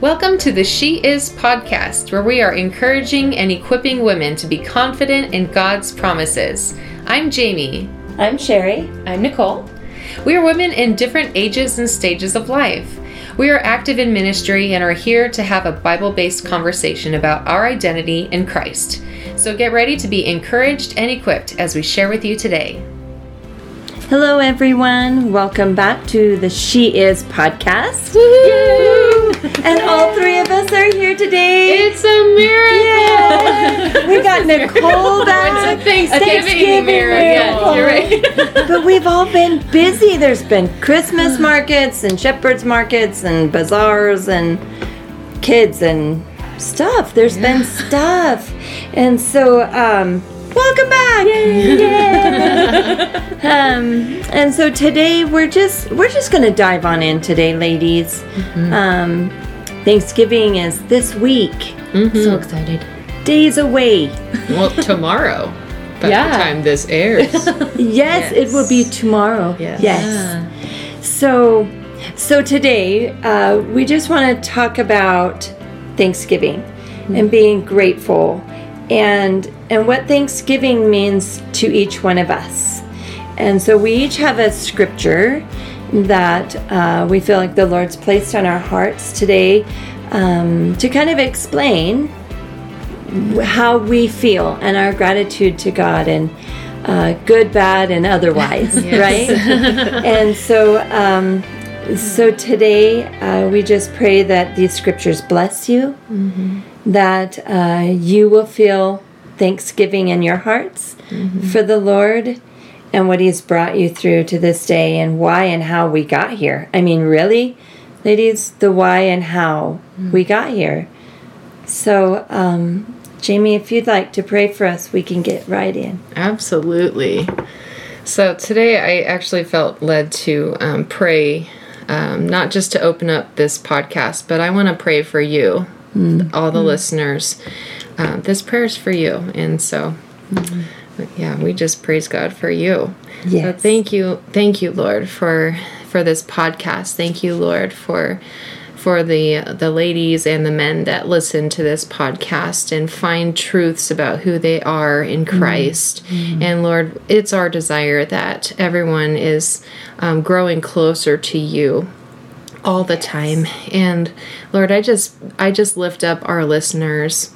Welcome to the She Is podcast, where we are encouraging and equipping women to be confident in God's promises. I'm Jamie. I'm Sherry. I'm Nicole. We are women in different ages and stages of life. We are active in ministry and are here to have a Bible based conversation about our identity in Christ. So get ready to be encouraged and equipped as we share with you today. Hello, everyone. Welcome back to the She Is podcast. And all three of us are here today. It's a miracle! Yay! We got Nicole back. It's a Thanksgiving miracle. miracle. Yeah, you're right. but we've all been busy. There's been Christmas markets and shepherds markets and bazaars and kids and stuff. There's been stuff. And so, um, welcome back. um, and so today we're just we're just gonna dive on in today, ladies. Um, Thanksgiving is this week. So excited. Days away. Well, tomorrow, by Yeah. the time this airs. Yes, it will be tomorrow. Yes. Yes. So, so today uh, we just want to talk about Thanksgiving and being grateful, and and what Thanksgiving means to each one of us. And so we each have a scripture that uh, we feel like the Lord's placed on our hearts today um, to kind of explain how we feel and our gratitude to God and uh, good, bad, and otherwise, right? and so, um, so today uh, we just pray that these scriptures bless you, that uh, you will feel thanksgiving in your hearts for the Lord and what He's brought you through to this day and why and how we got here. I mean, really, ladies, the why and how we got here. So, um, Jamie, if you'd like to pray for us, we can get right in. Absolutely. So today I actually felt led to um, pray, um, not just to open up this podcast, but I want to pray for you, all the listeners. Um, this prayer is for you. And so, yeah, we just praise God for you. So thank you, thank you, Lord, for for this podcast. Thank you, Lord, for for the the ladies and the men that listen to this podcast and find truths about who they are in Christ. And Lord, it's our desire that everyone is um, growing closer to you all the time. And lord i just i just lift up our listeners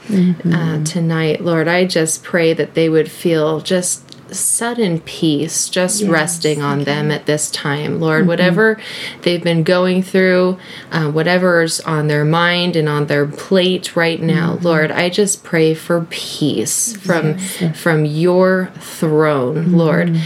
uh, tonight. Lord i just pray that they would feel just sudden peace just resting on them at this time. Lord whatever they've been going through uh, whatever's on their mind and on their plate right now lord i just pray for peace from from your throne lord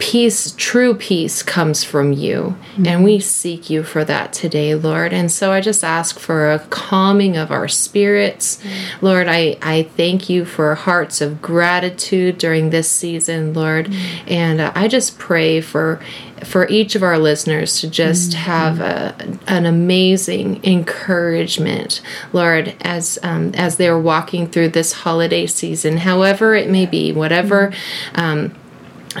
peace, true peace, comes from you. And we seek you for that today, Lord. And so I just ask for a calming of our spirits. Lord, I, I thank you for hearts of gratitude during this season, Lord. And uh, I just pray for for each of our listeners to just have a, an amazing encouragement, Lord, as um, as they're walking through this holiday season, however it may be, whatever um,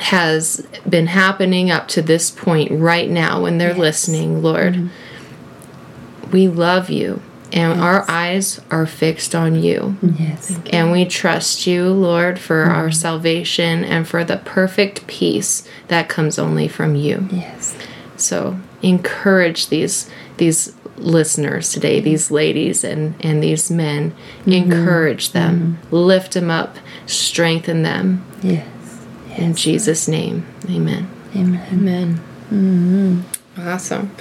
has been happening up to this point right now when they're listening, Lord. Mm-hmm. We love you and our eyes are fixed on you. Yes. And we trust you, Lord, for mm-hmm. our salvation and for the perfect peace that comes only from you. Yes. So encourage these these listeners today, mm-hmm. these ladies and, and these men. Encourage them, lift them up, strengthen them. Yes. In Jesus' name. Amen. Amen. Amen. Awesome.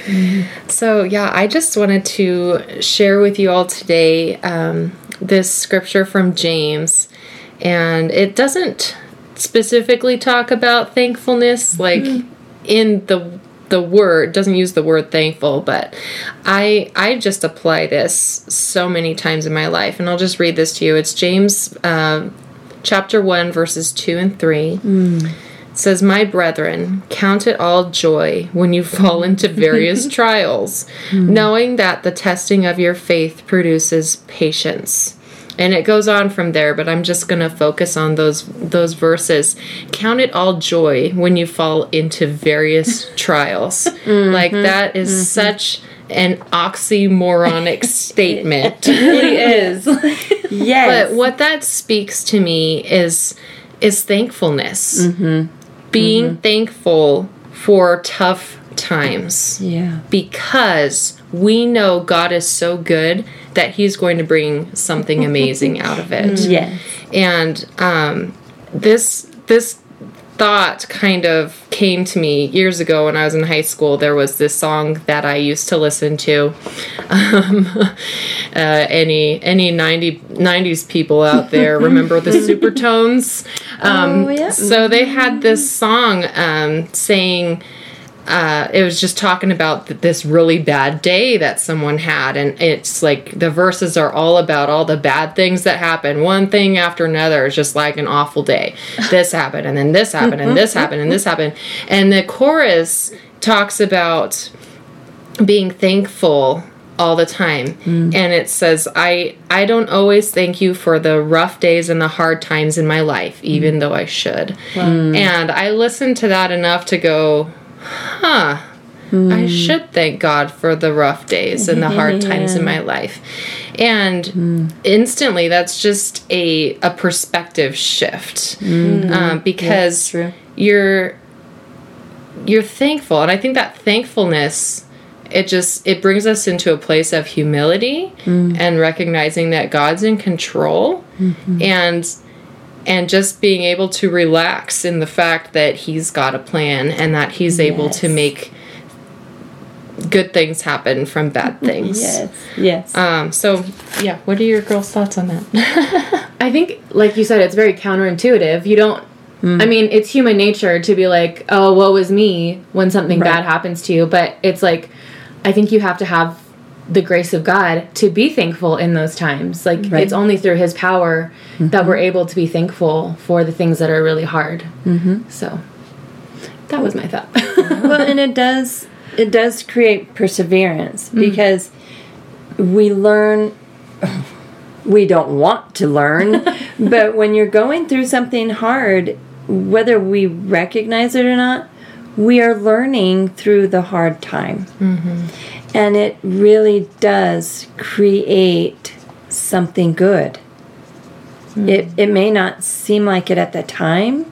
So, yeah, I just wanted to share with you all today um, this scripture from James. And it doesn't specifically talk about thankfulness, like in the the word doesn't use the word thankful but i i just apply this so many times in my life and i'll just read this to you it's james uh, chapter 1 verses 2 and 3 It says my brethren count it all joy when you fall into various trials hmm. knowing that the testing of your faith produces patience. And it goes on from there but i'm just going to focus on those those verses. Count it all joy when you fall into various trials. Mm-hmm. Like that is mm-hmm. such an oxymoronic statement. It really is. Yes. But what that speaks to me is is thankfulness. Being thankful for tough times yeah. because we know God is so good that He's going to bring something amazing out of it. Yes. And um, this this thought kind of came to me years ago when I was in high school. There was this song that I used to listen to. Um, uh, any any 90, 90s people out there remember the Supertones? Um, Oh, yeah. So they had this song um, saying uh, it was just talking about th- this really bad day that someone had, and it's like the verses are all about all the bad things that happen, one thing after another. It's just like an awful day. This happened, and then this happened, and this happened, and this happened, and the chorus talks about being thankful all the time. And it says i i don't always thank you for the rough days and the hard times in my life even though i should. And i listened to that enough to go huh. I hmm. should thank god for the rough days and the hard times in my life. And hmm. instantly that's just a a perspective shift. Hmm. Um, because true. you're you're thankful. And i think that thankfulness it just it brings us into a place of humility and recognizing that god's in control. Mm-hmm. And and just being able to relax in the fact that he's got a plan and that he's able to make good things happen from bad things Yes. Yes. um so yeah what are your girls thoughts on that I think, like you said, it's very counterintuitive. You don't. I mean, it's human nature to be like, "Oh, woe is me" when something Right. bad happens to you. But it's like, I think you have to have the grace of God to be thankful in those times. Like, Right. it's only through His power that mm-hmm. we're able to be thankful for the things that are really hard. Mm-hmm. So, that was my thought. well, and it does it does create perseverance mm. because we learn we don't want to learn, but when you're going through something hard, whether we recognize it or not, we are learning through the hard time. Mm-hmm. And it really does create something good. Hmm. It, it may not seem like it at the time,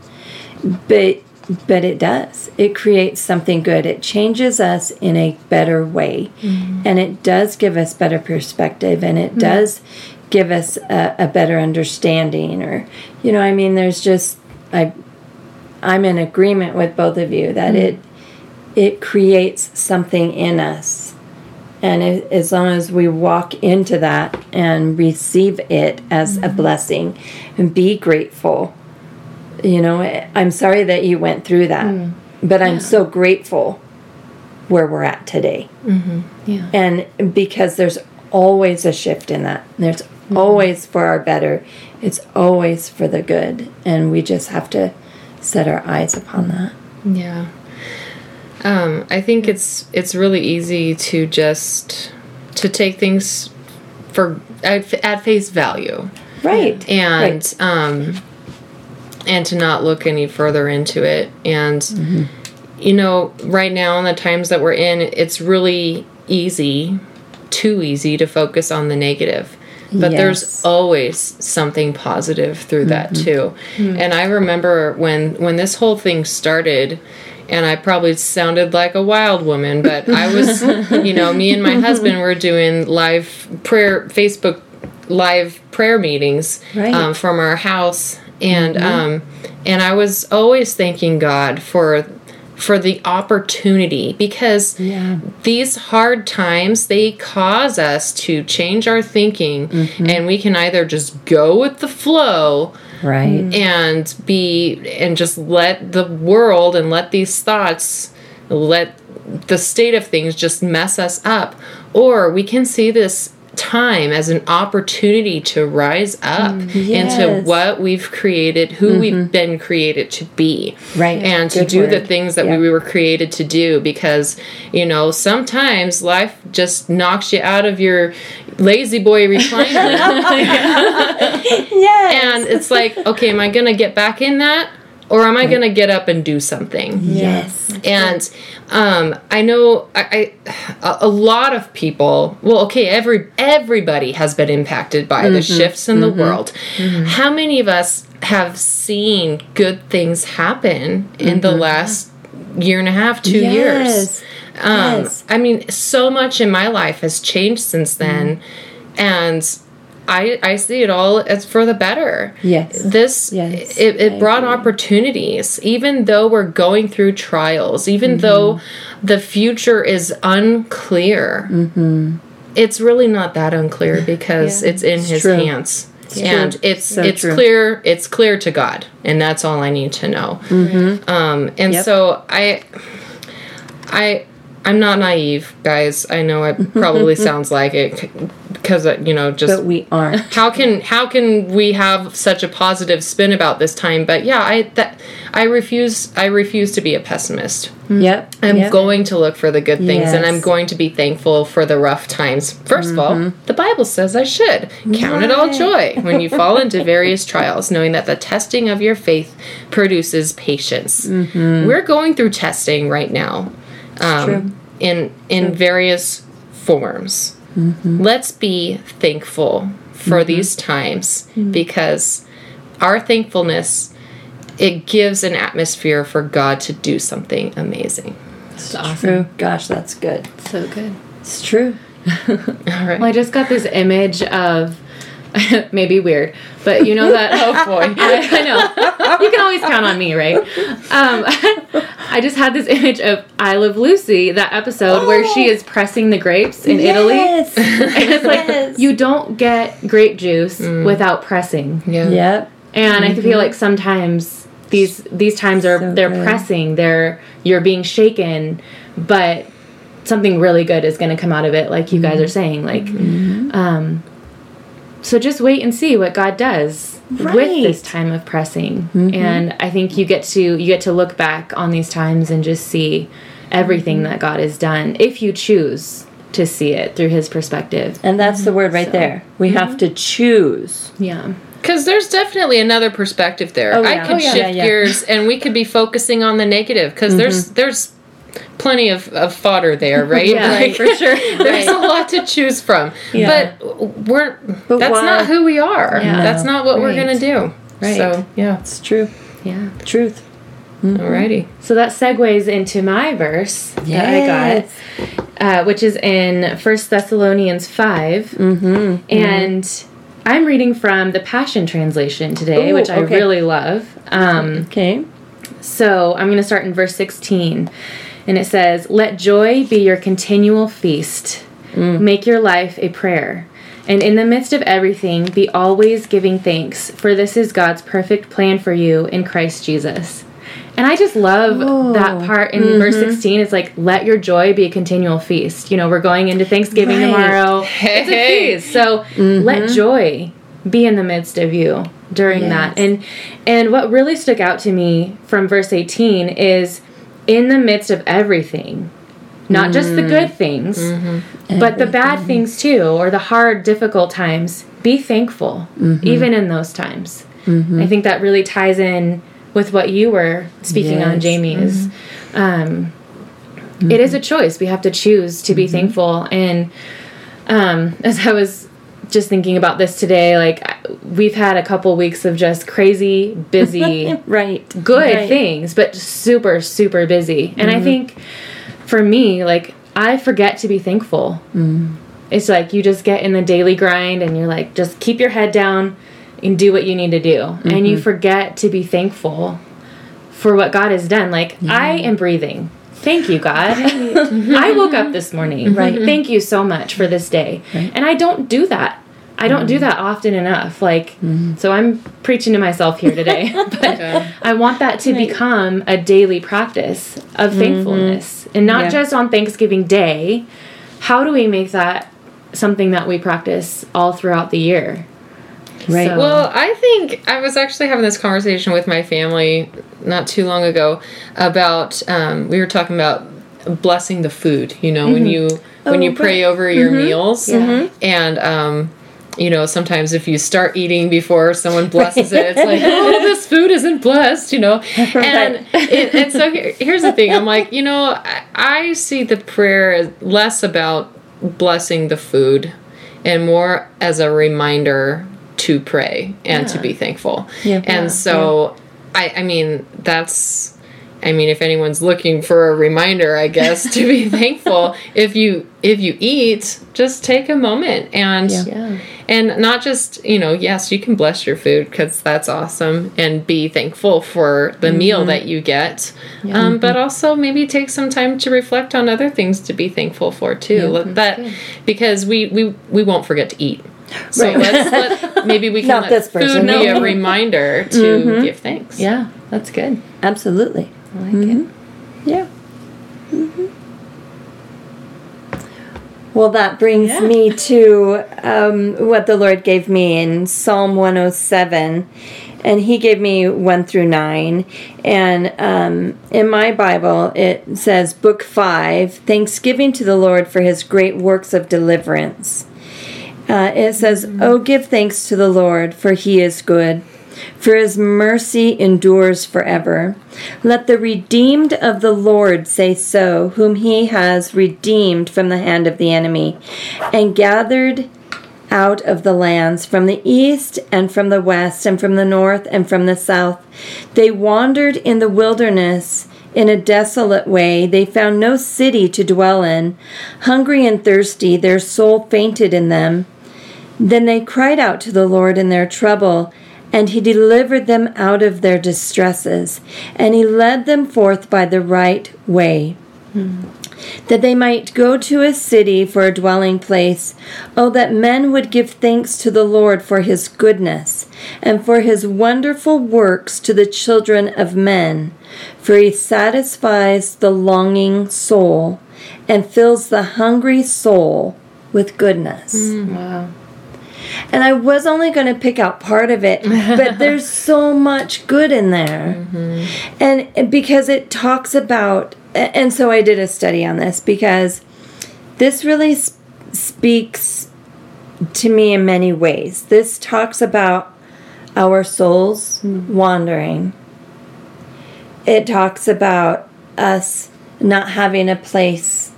but but it does. It creates something good. It changes us in a better way. Hmm. And it does give us better perspective and it hmm. does give us a, a better understanding or you know i mean there's just i i'm in agreement with both of you that it it creates something in us and it, as long as we walk into that and receive it as a mm-hmm. blessing and be grateful you know I- i'm sorry that you went through that mm. but i'm so grateful where we're at today. Mm-hmm. Yeah. and because there's always a shift in that. There's mm-hmm. always for our better. It's always for the good. And we just have to set our eyes upon that. Yeah. Um, I think it's it's really easy to just to take things for at, at face value. Right. And Right. um and to not look any further into it. And Mm-hmm. you know right now in the times that we're in it's really easy too easy to focus on the negative. But there's always something positive through that too. And i remember when when this whole thing started and I probably sounded like a wild woman, but I was, you know, me and my husband were doing live prayer, Facebook live prayer meetings Right. um, from our house, and um, and I was always thanking God for for the opportunity because Yeah. these hard times they cause us to change our thinking and we can either just go with the flow right. Mm. And be and just let the world and let these thoughts let the state of things just mess us up. Or we can see this time as an opportunity to rise up mm. into Yes. what we've created who we've mm-hmm. been created to be Right. and to Good do the things that Yeah. we were created to do because you know sometimes life just knocks you out of your La-Z-Boy recliner yes and it's like, okay, am I gonna get back in that? Or am I going to get up and do something? Yes. And um, I know I, I a- a lot of people. Well, okay, every everybody has been impacted by the mm-hmm. shifts in the mm-hmm. world. Mm-hmm. How many of us have seen good things happen in the last year and a half, two years? Yes. Um, Yes. I mean, so much in my life has changed since then, and I I see it all as for the better. Yes. This Yes, it, it brought agree. opportunities, even though we're going through trials, even mm-hmm. though the future is unclear. Mm-hmm. It's really not that unclear because it's in His true. hands. and true. it's So it's true. clear it's clear to God and that's all I need to know. Mm-hmm. Um, and Yep. so I I I'm not naive, guys. I know it probably sounds like it because uh, you know just But we aren't. how can how can we have such a positive spin about this time? But yeah, I that I refuse I refuse to be a pessimist. Hmm. Yep. I'm yep. going to look for the good things and I'm going to be thankful for the rough times. 1st of all, mm-hmm. the Bible says I should. Count it all joy when you fall into various trials, knowing that the testing of your faith produces patience. Mm-hmm. We're going through testing right now. Um, true. in in various forms. Mm-hmm. Let's be thankful for mm-hmm. these times mm-hmm. because our thankfulness it gives an atmosphere for God to do something amazing. It's awesome. True. Gosh, that's good. So good. It's true. All right. Well, I just got this image of maybe weird, but you know that. oh boy. I, I know. You can always count on me, right? Um, I just had this image of I Love Lucy, that episode where she is pressing the grapes in Italy. Yes. And it's like Yes. you don't get grape juice without pressing. Yeah. Yep. And I feel like sometimes these these times are So they're good. pressing, they're you're being shaken, but something really good is going to come out of it like you guys are saying like um so just wait and see what God does Right. with this time of pressing. Mm-hmm. And I think you get to you get to look back on these times and just see everything that God has done if you choose to see it through his perspective. And that's the word right So- there. We have mm-hmm. to choose. Yeah. Because there's definitely another perspective there. Oh, I yeah. could Oh, yeah, shift yeah, yeah. gears and we could be focusing on the negative because mm-hmm. there's there's plenty of, of fodder there, right? Yeah, Like, for sure. There's a lot to choose from. Yeah. But we're But that's why- not who we are. Yeah. That's not what we're gonna do. Right. So yeah. It's true. Yeah. Truth. Alrighty. So that segues into my verse that I got, uh, which is in First Thessalonians 5 Mm-hmm. and I'm reading from the Passion Translation today, Ooh, which I okay. really love. Um, Okay. so I'm going to start in verse 16, and it says, "Let joy be your continual feast. Mm. Make your life a prayer." And in the midst of everything, be always giving thanks, for this is God's perfect plan for you in Christ Jesus. And I just love Whoa. that part in verse mm-hmm. 16. It's like, let your joy be a continual feast. You know, we're going into Thanksgiving Right. tomorrow. It's a feast. So let mm-hmm. joy be in the midst of you during that. And and what really stuck out to me from verse 18 is in the midst of everything. Not just the mm. good things, mm-hmm. but the bad things too, or the hard, difficult times. Be thankful, mm-hmm. even in those times. Mm-hmm. I think that really ties in with what you were speaking on, Yes. Jamie. Is um, it is a choice. We have to choose to be thankful. And um, as I was just thinking about this today, like we've had a couple weeks of just crazy, busy, Right. good Right. Mm-hmm. things, but super, super busy. And I think for me, like I forget to be thankful. Mm. It's like you just get in the daily grind and you're like, just keep your head down and do what you need to do. And Mm-hmm. you forget to be thankful for what God has done. Like I am breathing. Thank you, God. I woke up this morning. Right. Thank you so much for this day. And I don't do that. I don't Mm-hmm. do that often enough. Like, so I'm preaching to myself here today. but I want that to become a daily practice of thankfulness and not Yeah. just on Thanksgiving Day. How do we make that something that we practice all throughout the year? Right. So- Well, I think I was actually having this conversation with my family not too long ago about um, we were talking about blessing the food. You know, when you when Oh, you pray right. over your meals, Yeah. and um, you know, sometimes if you start eating before someone blesses it, it's like, oh, this food isn't blessed, you know. And it, and so here, here's the thing: I'm like, you know, I, I see the prayer as less about blessing the food and more as a reminder to pray and to be thankful. Yeah. and Yeah. so, I, I mean, that's. I mean, if anyone's looking for a reminder, I guess to be thankful, if you if you eat, just take a moment and Yeah. and not just you know yes you can bless your food because that's awesome and be thankful for the meal that you get um, but also maybe take some time to reflect on other things to be thankful for too Let that because we we we won't forget to eat so Right. let's let maybe we can Not let this food person, be no. a reminder to give thanks Yeah, that's good. Absolutely. I like it. Yeah. Well, that brings Yeah. me to um, what the Lord gave me in Psalm 107. And He gave me 1 through 9. And um, in my Bible, it says, Book 5 Thanksgiving to the Lord for His great works of deliverance. Uh, it says, Oh, give thanks to the Lord, for He is good for his mercy endures forever. Let the redeemed of the Lord say so, whom he has redeemed from the hand of the enemy, and gathered out of the lands from the east and from the west and from the north and from the south. They wandered in the wilderness in a desolate way. They found no city to dwell in. Hungry and thirsty, their soul fainted in them. Then they cried out to the Lord in their trouble, and he delivered them out of their distresses, and he led them forth by the right way. That they might go to a city for a dwelling place. Oh, that men would give thanks to the Lord for his goodness, and for his wonderful works to the children of men. For he satisfies the longing soul, and fills the hungry soul with goodness. Mm. Wow. And I was only going to pick out part of it, but there's so much good in there. Mm-hmm. And because it talks about, and so I did a study on this because this really s- speaks to me in many ways. This talks about our souls mm-hmm. wandering, it talks about us not having a place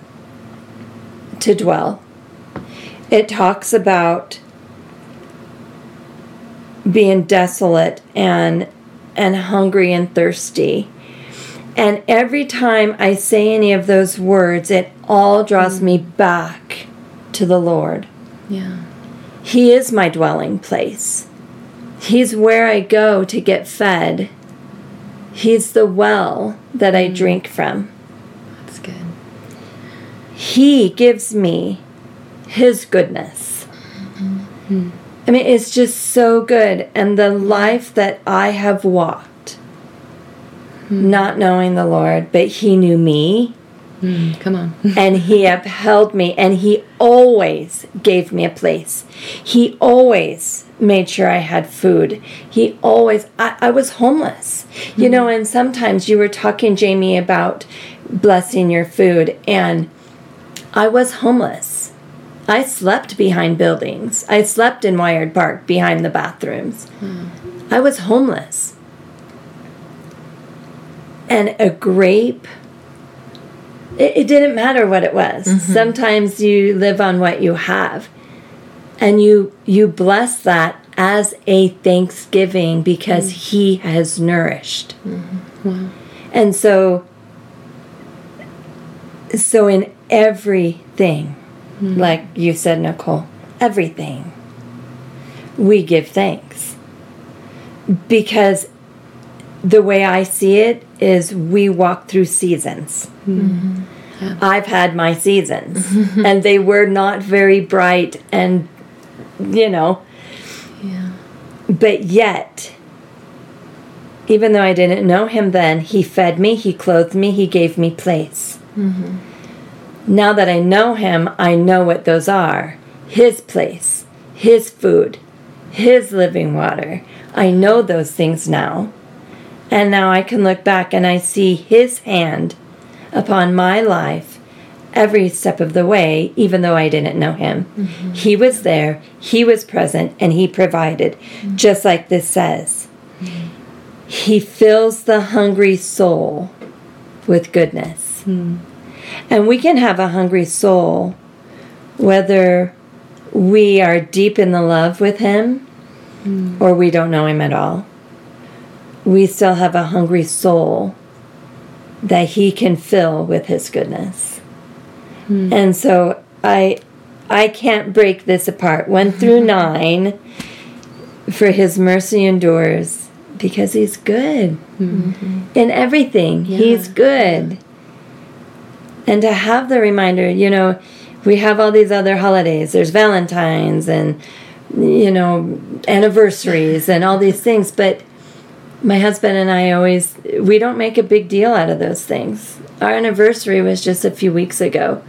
to dwell. It talks about being desolate and and hungry and thirsty. And every time I say any of those words, it all draws me back to the Lord. Yeah. He is my dwelling place. He's where I go to get fed. He's the well that I mm. drink from. That's good. He gives me His goodness. Mm-hmm. Hmm. I mean, it's just so good. And the life that I have walked, not knowing the Lord, but He knew me Mm, come on. and He upheld me, and He always gave me a place. He always made sure I had food. He always, I, I was homeless. You know, and sometimes you were talking, Jamie, about blessing your food, and I was homeless. I slept behind buildings. I slept in Wired Park behind the bathrooms. Hmm. I was homeless. And a grape, it, it didn't matter what it was. Mm-hmm. Sometimes you live on what you have. And you you bless that as a thanksgiving because hmm. he has nourished. Mm-hmm. And so so in everything, Mm-hmm. like you said, Nicole, everything, we give thanks. Because the way I see it is we walk through seasons. Mm-hmm. I've had my seasons, mm-hmm. and they were not very bright, and you know, Yeah. but yet, even though I didn't know him then, he fed me, he clothed me, he gave me place. Now that I know him, I know what those are his place, his food, his living water. I know those things now. And now I can look back and I see his hand upon my life every step of the way, even though I didn't know him. Mm-hmm. He was there, he was present, and he provided, mm-hmm. just like this says. Mm-hmm. He fills the hungry soul with goodness. Mm. And we can have a hungry soul whether we are deep in the love with him hmm. or we don't know him at all. We still have a hungry soul that he can fill with his goodness. Hmm. And so I I can't break this apart. 1 through 9 for his mercy endures because he's good. Hmm. In everything, he's good. And to have the reminder, you know, we have all these other holidays. There's Valentine's and you know, anniversaries and all these things, but my husband and I always we don't make a big deal out of those things. Our anniversary was just a few weeks ago.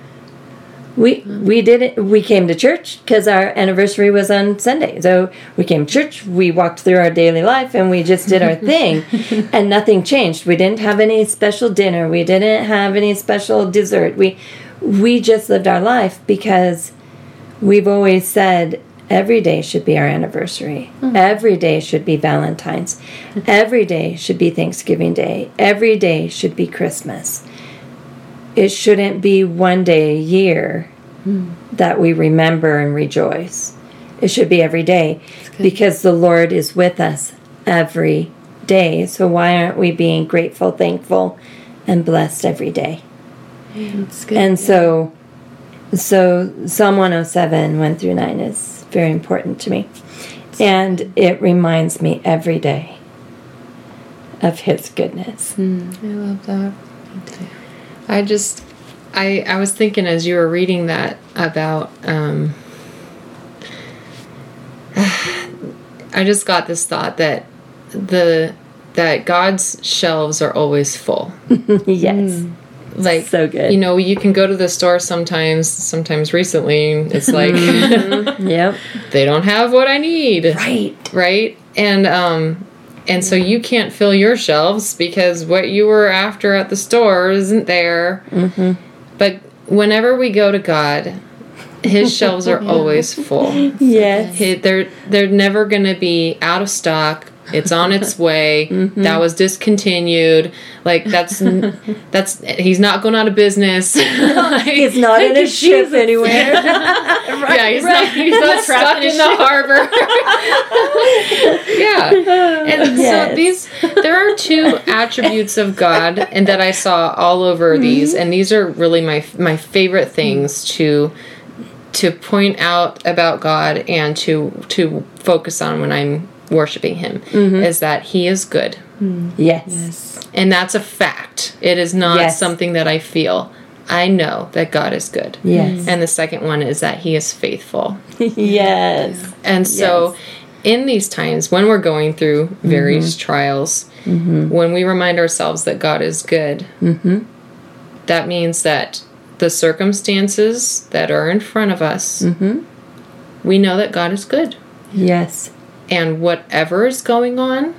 We we did it. We came to church because our anniversary was on Sunday. So we came to church. We walked through our daily life and we just did our thing, and nothing changed. We didn't have any special dinner. We didn't have any special dessert. We we just lived our life because we've always said every day should be our anniversary. Mm. Every day should be Valentine's. Every day should be Thanksgiving Day. Every day should be Christmas. It shouldn't be one day a year hmm. that we remember and rejoice. It should be every day because the Lord is with us every day. So why aren't we being grateful, thankful, and blessed every day? Good. And so, so Psalm 107, 1 through 9 is very important to me. And it reminds me every day of His goodness. Hmm. I love that. I just, I I was thinking as you were reading that about, um, I just got this thought that the that God's shelves are always full. yes. Like So good. You know, you can go to the store sometimes. Sometimes recently, it's like Yep. they don't have what I need. Right. right and um and so you can't fill your shelves because what you were after at the store isn't there mm-hmm. but whenever we go to god his shelves are always full Yes. He- they're they're never gonna be out of stock it's on its way. Mm-hmm. That was discontinued. Like that's that's he's not going out of business. He's not in a ship anywhere. yeah, he's not he's not stuck in the harbor. yeah. And Yes. so these there are two attributes of God and that I saw all over mm-hmm. these and these are really my my favorite things mm. to to point out about God and to to focus on when I'm worshiping him mm-hmm. is that he is good. Hmm. yes. And that's a fact. It is not Yes. something that I feel. I know that God is good. Yes. Hmm. And the second one is that he is faithful. yes. And so, in these times when we're going through various mm-hmm. trials, mm-hmm. when we remind ourselves that God is good, that means that the circumstances that are in front of us, we know that God is good. Yes. And whatever is going on,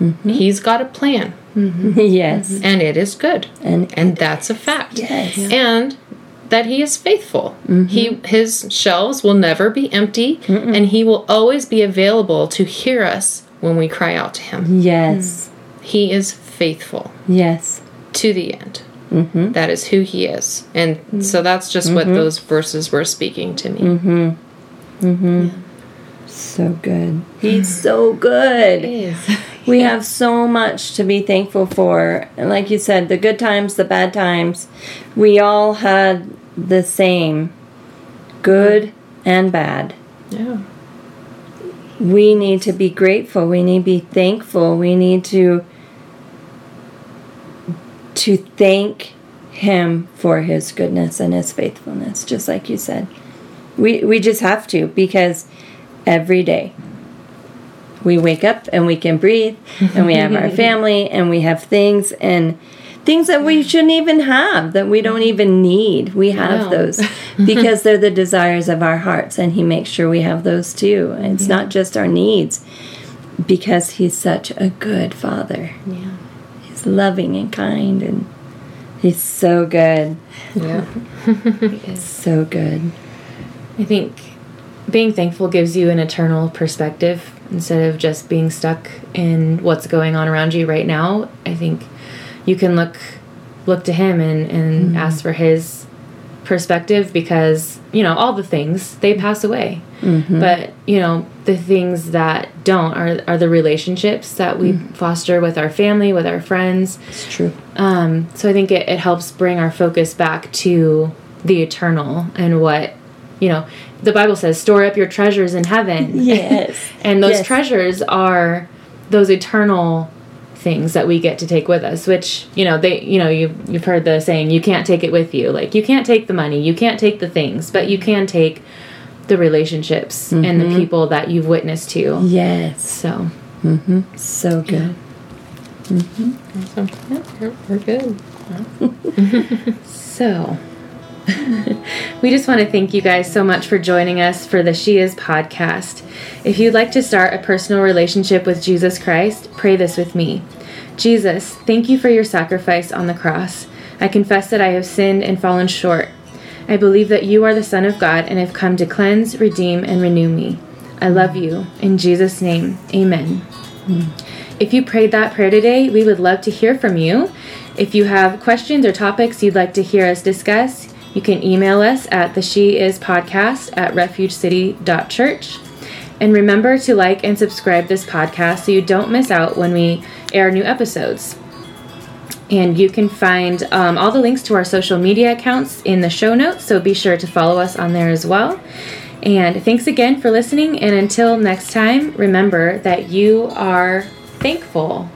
mm-hmm. He's got a plan, mm-hmm. Yes. Mm-hmm. and it is good. And And that's a fact. yes. and that he is faithful. He his shelves will never be empty and he will always be available to hear us when we cry out to him. Yes. Mm. He is faithful Yes. to the end. That is who he is. And so that's just what those verses were speaking to me. So good. He's so good. We have so much to be thankful for. And like you said, the good times, the bad times, we all had the same good and bad. Yeah. We need to be grateful. We need to be thankful. We need to to thank him for his goodness and his faithfulness, just like you said. We we just have to because every day we wake up and we can breathe and we have our family and we have things and things that we shouldn't even have that we don't even need we have No. those because they're the desires of our hearts and he makes sure we have those too it's not just our needs because he's such a good father Yeah. he's loving and kind and He's so good. Yeah. He is so good. I think being thankful gives you an eternal perspective instead of just being stuck in what's going on around you right now. I think you can look look to him and, and mm-hmm. ask for his perspective because, you know, all the things they pass away. Mm-hmm. But, you know, the things that don't are are the relationships that we mm. foster with our family, with our friends. It's true. Um, so I think it, it helps bring our focus back to the eternal and what, you know, the Bible says, store up your treasures in heaven. Yes. and those Yes. treasures are those eternal things that we get to take with us, which, you know, they, you know, you, you've heard the saying, you can't take it with you. Like, you can't take the money, you can't take the things, but you can take the relationships and Mm-hmm. the people that you've witnessed to. Yes. So, So good. So, yeah, we're, we're good. So, we just want to thank you guys so much for joining us for the She Is podcast. If you'd like to start a personal relationship with Jesus Christ, pray this with me. Jesus, thank you for your sacrifice on the cross. I confess that I have sinned and fallen short. I believe that you are the Son of God and have come to cleanse, redeem, and renew me. I love you. In Jesus' name, amen. If you prayed that prayer today, we would love to hear from you. If you have questions or topics you'd like to hear us discuss, you can email us at the She Is Podcast at refugecity.church. And remember to like and subscribe this podcast so you don't miss out when we air new episodes. And you can find um, all the links to our social media accounts in the show notes, so be sure to follow us on there as well. And thanks again for listening. And until next time, remember that you are thankful.